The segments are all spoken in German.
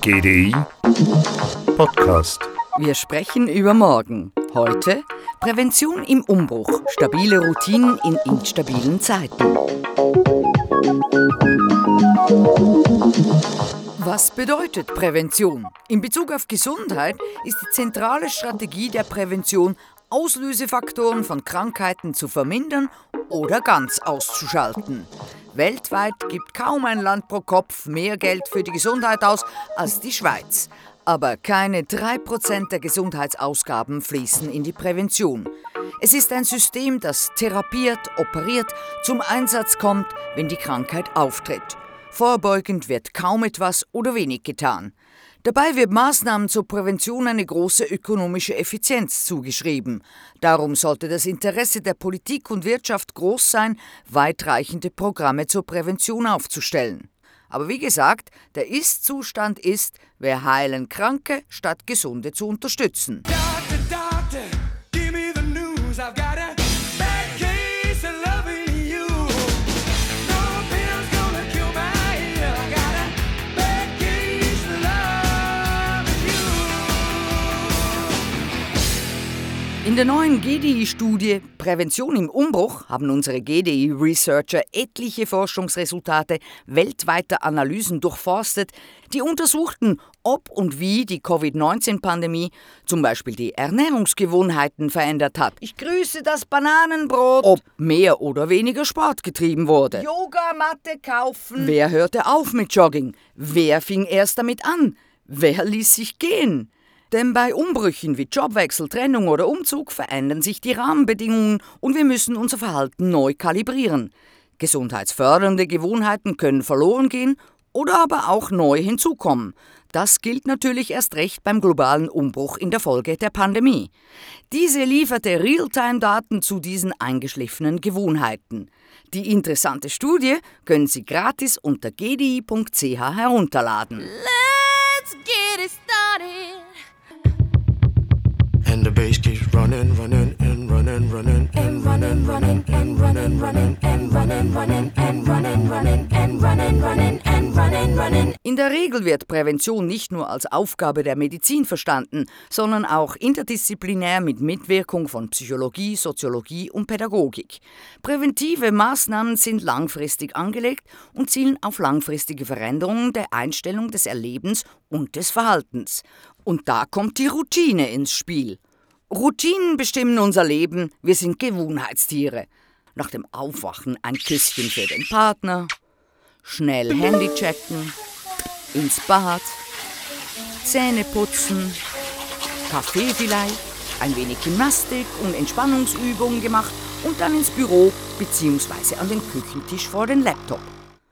GDI Podcast. Wir sprechen über morgen. Heute Prävention im Umbruch. Stabile Routinen in instabilen Zeiten. Was bedeutet Prävention? In Bezug auf Gesundheit ist die zentrale Strategie der Prävention, Auslösefaktoren von Krankheiten zu vermindern oder ganz auszuschalten. Weltweit gibt kaum ein Land pro Kopf mehr Geld für die Gesundheit aus als die Schweiz. Aber keine 3% der Gesundheitsausgaben fließen in die Prävention. Es ist ein System, das therapiert, operiert, zum Einsatz kommt, wenn die Krankheit auftritt. Vorbeugend wird kaum etwas oder wenig getan. Dabei wird Maßnahmen zur Prävention eine große ökonomische Effizienz zugeschrieben. Darum sollte das Interesse der Politik und Wirtschaft groß sein, weitreichende Programme zur Prävention aufzustellen. Aber wie gesagt, der Ist-Zustand ist, wir heilen Kranke, statt Gesunde zu unterstützen. Doctor, In der neuen GDI-Studie Prävention im Umbruch haben unsere GDI-Researcher etliche Forschungsresultate weltweiter Analysen durchforstet, die untersuchten, ob und wie die Covid-19-Pandemie zum Beispiel die Ernährungsgewohnheiten verändert hat. Ich grüße das Bananenbrot. Ob mehr oder weniger Sport getrieben wurde. Yogamatte kaufen. Wer hörte auf mit Jogging? Wer fing erst damit an? Wer ließ sich gehen? Denn bei Umbrüchen wie Jobwechsel, Trennung oder Umzug verändern sich die Rahmenbedingungen und wir müssen unser Verhalten neu kalibrieren. Gesundheitsfördernde Gewohnheiten können verloren gehen oder aber auch neu hinzukommen. Das gilt natürlich erst recht beim globalen Umbruch in der Folge der Pandemie. Diese lieferte Realtime-Daten zu diesen eingeschliffenen Gewohnheiten. Die interessante Studie können Sie gratis unter gdi.ch herunterladen. Let's get it started. Bass keeps running, running, and running, running, and running, running, and running, running, and running, running, and running, running, and running, running, and running, running. In der Regel wird Prävention nicht nur als Aufgabe der Medizin verstanden, sondern auch interdisziplinär mit Mitwirkung von Psychologie, Soziologie und Pädagogik. Präventive Maßnahmen sind langfristig angelegt und zielen auf langfristige Veränderungen der Einstellung des Erlebens und des Verhaltens. Und da kommt die Routine ins Spiel. Routinen bestimmen unser Leben, wir sind Gewohnheitstiere. Nach dem Aufwachen ein Küsschen für den Partner, schnell Handy checken, ins Bad, Zähne putzen, Kaffee vielleicht, ein wenig Gymnastik und Entspannungsübungen gemacht und dann ins Büro bzw. an den Küchentisch vor den Laptop.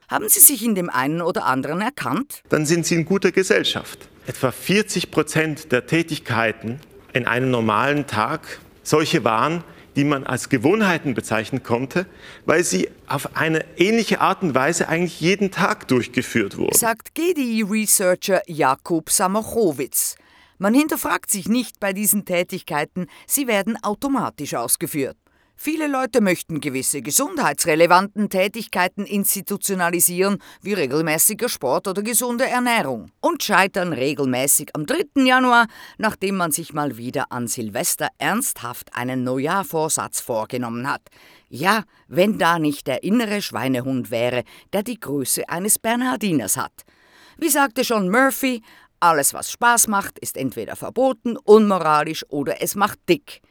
Haben Sie sich in dem einen oder anderen erkannt? Dann sind Sie in guter Gesellschaft etwa 40 Prozent der Tätigkeiten in einem normalen Tag solche waren, die man als Gewohnheiten bezeichnen konnte, weil sie auf eine ähnliche Art und Weise eigentlich jeden Tag durchgeführt wurden. Sagt GDI-Researcher Jakub Samochowitz. Man hinterfragt sich nicht bei diesen Tätigkeiten, sie werden automatisch ausgeführt. Viele Leute möchten gewisse gesundheitsrelevanten Tätigkeiten institutionalisieren, wie regelmäßiger Sport oder gesunde Ernährung, und scheitern regelmäßig am 3. Januar, nachdem man sich mal wieder an Silvester ernsthaft einen Neujahrvorsatz vorgenommen hat. Ja, wenn da nicht der innere Schweinehund wäre, der die Größe eines Bernhardiners hat. Wie sagte John Murphy, alles was Spaß macht, ist entweder verboten, unmoralisch oder es macht dick.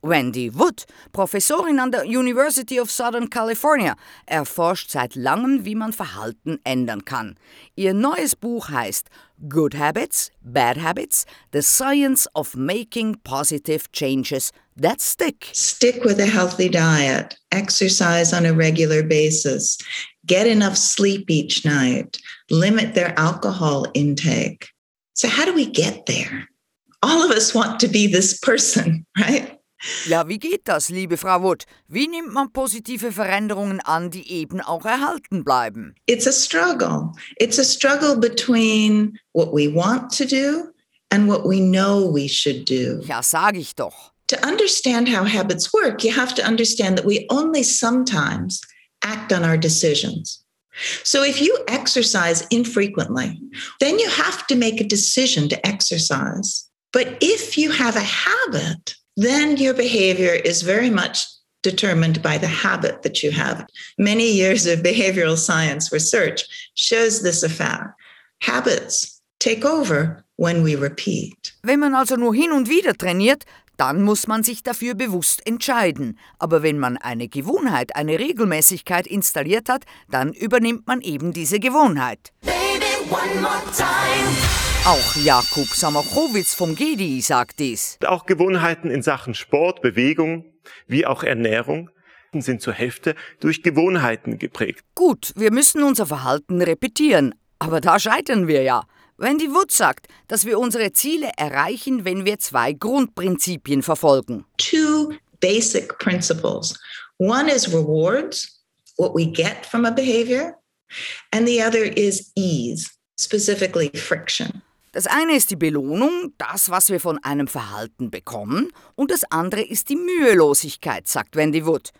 Wendy Wood, Professorin an der University of Southern California, erforscht seit langem, wie man Verhalten ändern kann. Ihr neues Buch heißt Good Habits, Bad Habits, The Science of Making Positive Changes That Stick. Stick with a healthy diet, exercise on a regular basis, get enough sleep each night, limit their alcohol intake. So, how do we get there? All of us want to be this person, right? Ja, wie geht das, liebe Frau Wood? Wie nimmt man positive Veränderungen an, die eben auch erhalten bleiben? It's a struggle. It's a struggle between what we want to do and what we know we should do. Ja, sag ich doch. To understand how habits work, you have to understand that we only sometimes act on our decisions. So if you exercise infrequently, then you have to make a decision to exercise. But if you have a habit, then your behavior is very much determined by the habit that you have. Many years of behavioral science research shows this effect. Habits take over when we repeat. Wenn man also nur hin und wieder trainiert, dann muss man sich dafür bewusst entscheiden. Aber wenn man eine Gewohnheit, eine Regelmäßigkeit installiert hat, dann übernimmt man eben diese Gewohnheit. Auch Jakub Samachowitz vom GDI sagt dies. Auch Gewohnheiten in Sachen Sport, Bewegung wie auch Ernährung sind zur Hälfte durch Gewohnheiten geprägt. Gut, wir müssen unser Verhalten repetieren, aber da scheitern wir ja. Wendy Wood sagt, dass wir unsere Ziele erreichen, wenn wir zwei Grundprinzipien verfolgen. Two basic principles. One is rewards, what we get from a behavior, and the other is ease, specifically friction. Das eine ist die Belohnung, das, was wir von einem Verhalten bekommen, und das andere ist die Mühelosigkeit, sagt Wendy Wood.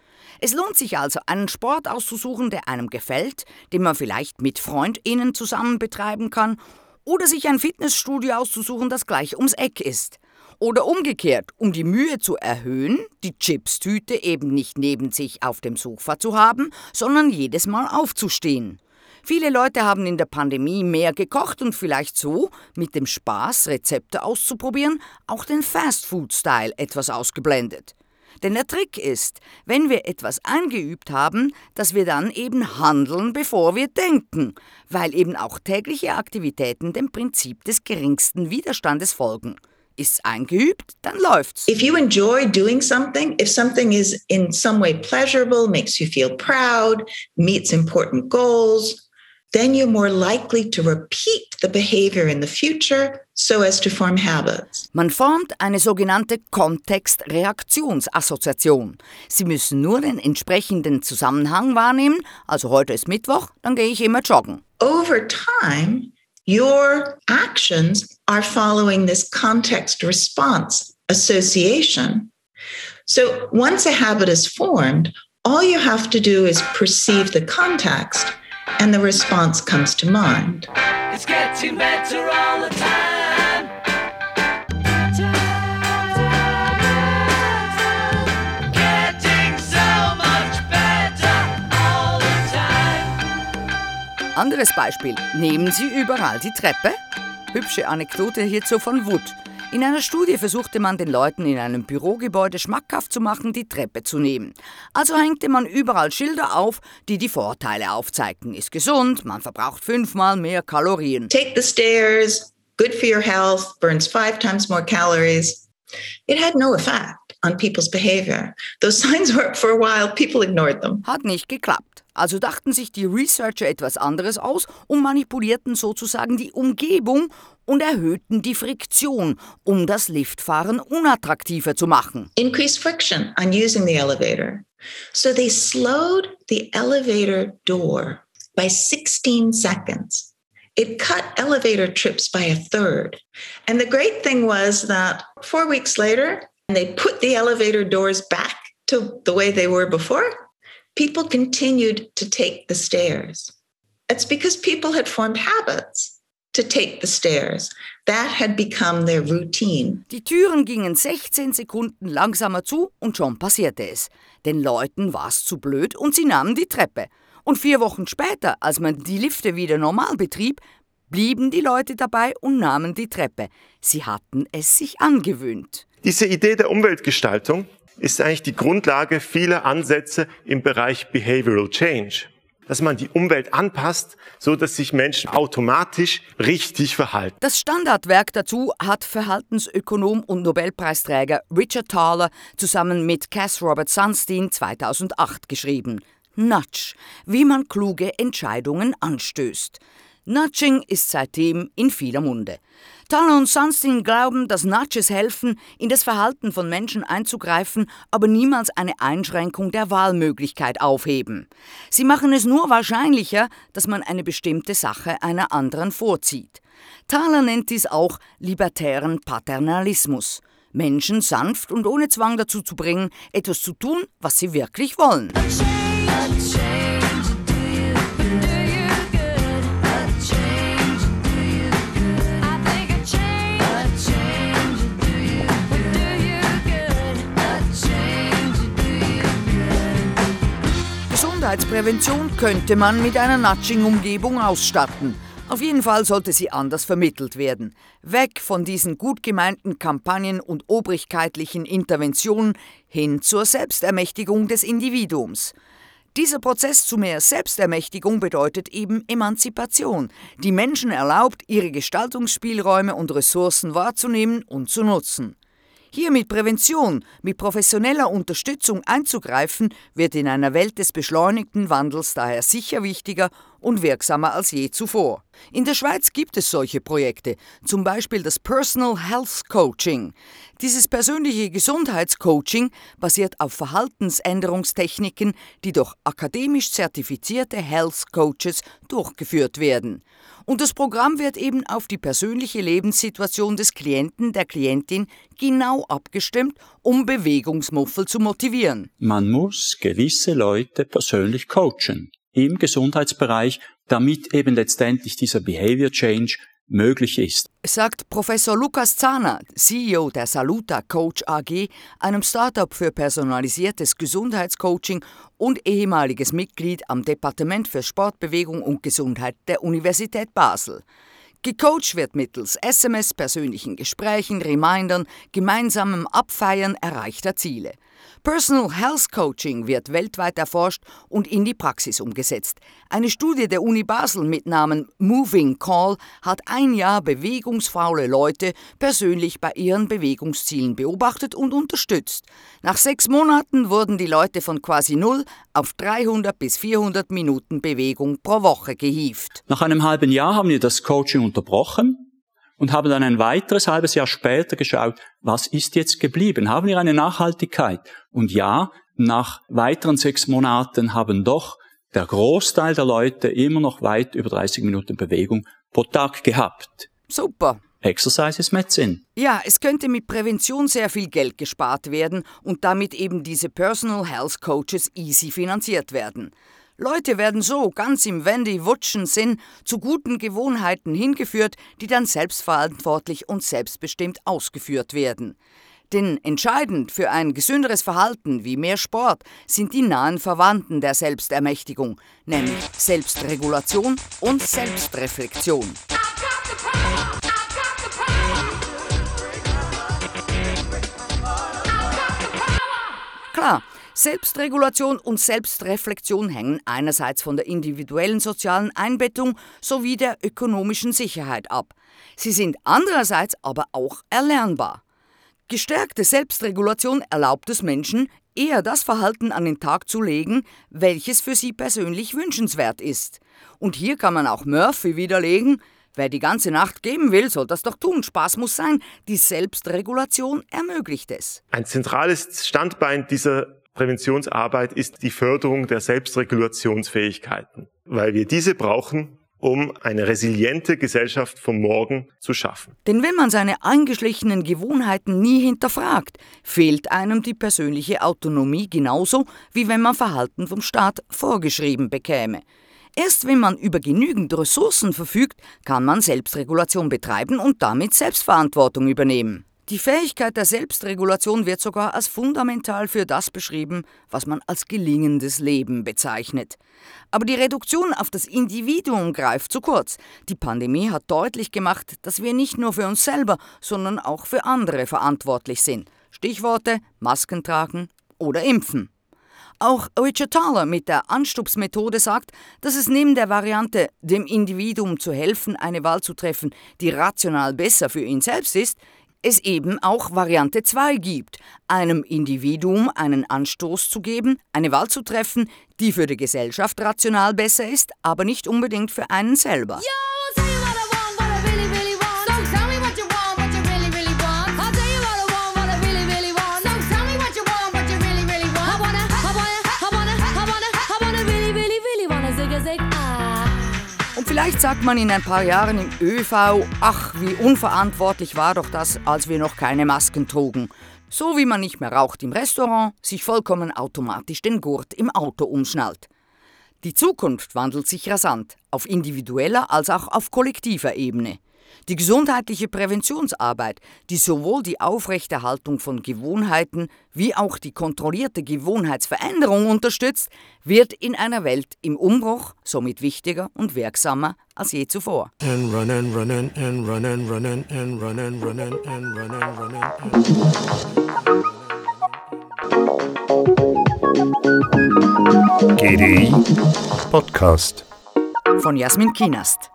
Es lohnt sich also, einen Sport auszusuchen, der einem gefällt, den man vielleicht mit FreundInnen zusammen betreiben kann oder sich ein Fitnessstudio auszusuchen, das gleich ums Eck ist. Oder umgekehrt, um die Mühe zu erhöhen, die Chipstüte eben nicht neben sich auf dem Sofa zu haben, sondern jedes Mal aufzustehen. Viele Leute haben in der Pandemie mehr gekocht und vielleicht so, mit dem Spaß, Rezepte auszuprobieren, auch den Fast-Food-Style etwas ausgeblendet. Denn der Trick ist, wenn wir etwas eingeübt haben, dass wir dann eben handeln, bevor wir denken, weil eben auch tägliche Aktivitäten dem Prinzip des geringsten Widerstandes folgen. Ist's eingeübt, dann läuft's. If you enjoy doing something, if something is in some way pleasurable, makes you feel proud, meets important goals, then you're more likely to repeat the behavior in the future so as to form habits. Man formt eine sogenannte Kontext-Reaktionsassoziation. Sie müssen nur den entsprechenden Zusammenhang wahrnehmen. Also heute ist Mittwoch, dann gehe ich immer joggen. Over time, your actions are following this context response association. So once a habit is formed, all you have to do is perceive the context and the response comes to mind. It's getting better all the time. Getting so much better all the time. Anderes Beispiel. Nehmen Sie überall die Treppe? Hübsche Anekdote hierzu von Wood. In einer Studie versuchte man den Leuten in einem Bürogebäude schmackhaft zu machen, die Treppe zu nehmen. Also hängte man überall Schilder auf, die die Vorteile aufzeigten. Ist gesund, man verbraucht fünfmal mehr Kalorien. Take the stairs, good for your health, burns five times more calories. It had no effect on people's behavior. Those signs worked for a while, people ignored them. Hat nicht geklappt. Also dachten sich die Researcher etwas anderes aus und manipulierten sozusagen die Umgebung und erhöhten die Friktion, um das Liftfahren unattraktiver zu machen. Increased friction on using the elevator. So they slowed the elevator door by 16 seconds. It cut elevator trips by a third. And the great thing was that four weeks later, they put the elevator doors back to the way they were before. People continued to take the stairs. It's because people had formed habits. to take the stairs. That had become their routine. Die Türen gingen 16 Sekunden langsamer zu und schon passierte es. Den Leuten war es zu blöd und sie nahmen die Treppe. Und vier Wochen später, als man die Lifte wieder normal betrieb, blieben die Leute dabei und nahmen die Treppe. Sie hatten es sich angewöhnt. Diese Idee der Umweltgestaltung ist eigentlich die Grundlage vieler Ansätze im Bereich Behavioral Change dass man die Umwelt anpasst, so dass sich Menschen automatisch richtig verhalten. Das Standardwerk dazu hat Verhaltensökonom und Nobelpreisträger Richard Thaler zusammen mit Cass Robert Sunstein 2008 geschrieben. Nudge, wie man kluge Entscheidungen anstößt. Nudging ist seitdem in vieler Munde. Thaler und Sunstein glauben, dass Nudges helfen, in das Verhalten von Menschen einzugreifen, aber niemals eine Einschränkung der Wahlmöglichkeit aufheben. Sie machen es nur wahrscheinlicher, dass man eine bestimmte Sache einer anderen vorzieht. Thaler nennt dies auch libertären Paternalismus. Menschen sanft und ohne Zwang dazu zu bringen, etwas zu tun, was sie wirklich wollen. Change, change, Gesundheitsprävention könnte man mit einer Nudging-Umgebung ausstatten. Auf jeden Fall sollte sie anders vermittelt werden. Weg von diesen gut gemeinten Kampagnen und obrigkeitlichen Interventionen hin zur Selbstermächtigung des Individuums. Dieser Prozess zu mehr Selbstermächtigung bedeutet eben Emanzipation, die Menschen erlaubt, ihre Gestaltungsspielräume und Ressourcen wahrzunehmen und zu nutzen. Hier mit Prävention, mit professioneller Unterstützung einzugreifen, wird in einer Welt des beschleunigten Wandels daher sicher wichtiger und wirksamer als je zuvor. In der Schweiz gibt es solche Projekte, zum Beispiel das Personal Health Coaching. Dieses persönliche Gesundheitscoaching basiert auf Verhaltensänderungstechniken, die durch akademisch zertifizierte Health Coaches durchgeführt werden. Und das Programm wird eben auf die persönliche Lebenssituation des Klienten, der Klientin genau abgestimmt, um Bewegungsmuffel zu motivieren. Man muss gewisse Leute persönlich coachen im Gesundheitsbereich, damit eben letztendlich dieser Behavior Change möglich ist. Sagt Professor Lukas Zahner, CEO der Saluta Coach AG, einem Startup für personalisiertes Gesundheitscoaching und ehemaliges Mitglied am Departement für Sportbewegung und Gesundheit der Universität Basel. Gecoacht wird mittels SMS, persönlichen Gesprächen, Remindern, gemeinsamem Abfeiern erreichter Ziele. Personal Health Coaching wird weltweit erforscht und in die Praxis umgesetzt. Eine Studie der Uni Basel mit Namen Moving Call hat ein Jahr bewegungsfaule Leute persönlich bei ihren Bewegungszielen beobachtet und unterstützt. Nach sechs Monaten wurden die Leute von quasi null auf 300 bis 400 Minuten Bewegung pro Woche gehievt. Nach einem halben Jahr haben wir das Coaching unterbrochen und haben dann ein weiteres halbes Jahr später geschaut, was ist jetzt geblieben? Haben wir eine Nachhaltigkeit? Und ja, nach weiteren sechs Monaten haben doch der Großteil der Leute immer noch weit über 30 Minuten Bewegung pro Tag gehabt. Super. Exercise is Medicine. Ja, es könnte mit Prävention sehr viel Geld gespart werden und damit eben diese Personal Health Coaches easy finanziert werden. Leute werden so ganz im Wendy Wutschen Sinn zu guten Gewohnheiten hingeführt, die dann selbstverantwortlich und selbstbestimmt ausgeführt werden. Denn entscheidend für ein gesünderes Verhalten wie mehr Sport sind die nahen Verwandten der Selbstermächtigung, nämlich Selbstregulation und Selbstreflexion. Klar, Selbstregulation und Selbstreflexion hängen einerseits von der individuellen sozialen Einbettung sowie der ökonomischen Sicherheit ab. Sie sind andererseits aber auch erlernbar. Gestärkte Selbstregulation erlaubt es Menschen, eher das Verhalten an den Tag zu legen, welches für sie persönlich wünschenswert ist. Und hier kann man auch Murphy widerlegen, Wer die ganze Nacht geben will, soll das doch tun. Spaß muss sein. Die Selbstregulation ermöglicht es. Ein zentrales Standbein dieser Präventionsarbeit ist die Förderung der Selbstregulationsfähigkeiten, weil wir diese brauchen, um eine resiliente Gesellschaft vom Morgen zu schaffen. Denn wenn man seine eingeschlichenen Gewohnheiten nie hinterfragt, fehlt einem die persönliche Autonomie genauso, wie wenn man Verhalten vom Staat vorgeschrieben bekäme. Erst wenn man über genügend Ressourcen verfügt, kann man Selbstregulation betreiben und damit Selbstverantwortung übernehmen. Die Fähigkeit der Selbstregulation wird sogar als fundamental für das beschrieben, was man als gelingendes Leben bezeichnet. Aber die Reduktion auf das Individuum greift zu kurz. Die Pandemie hat deutlich gemacht, dass wir nicht nur für uns selber, sondern auch für andere verantwortlich sind. Stichworte Masken tragen oder impfen. Auch Richard Thaler mit der Anstupsmethode sagt, dass es neben der Variante, dem Individuum zu helfen, eine Wahl zu treffen, die rational besser für ihn selbst ist, es eben auch Variante 2 gibt, einem Individuum einen Anstoß zu geben, eine Wahl zu treffen, die für die Gesellschaft rational besser ist, aber nicht unbedingt für einen selber. Ja, Vielleicht sagt man in ein paar Jahren im ÖV, ach, wie unverantwortlich war doch das, als wir noch keine Masken trugen. So wie man nicht mehr raucht im Restaurant, sich vollkommen automatisch den Gurt im Auto umschnallt. Die Zukunft wandelt sich rasant, auf individueller als auch auf kollektiver Ebene. Die gesundheitliche Präventionsarbeit, die sowohl die Aufrechterhaltung von Gewohnheiten wie auch die kontrollierte Gewohnheitsveränderung unterstützt, wird in einer Welt im Umbruch somit wichtiger und wirksamer als je zuvor. GDI Podcast. Von Jasmin Kienast.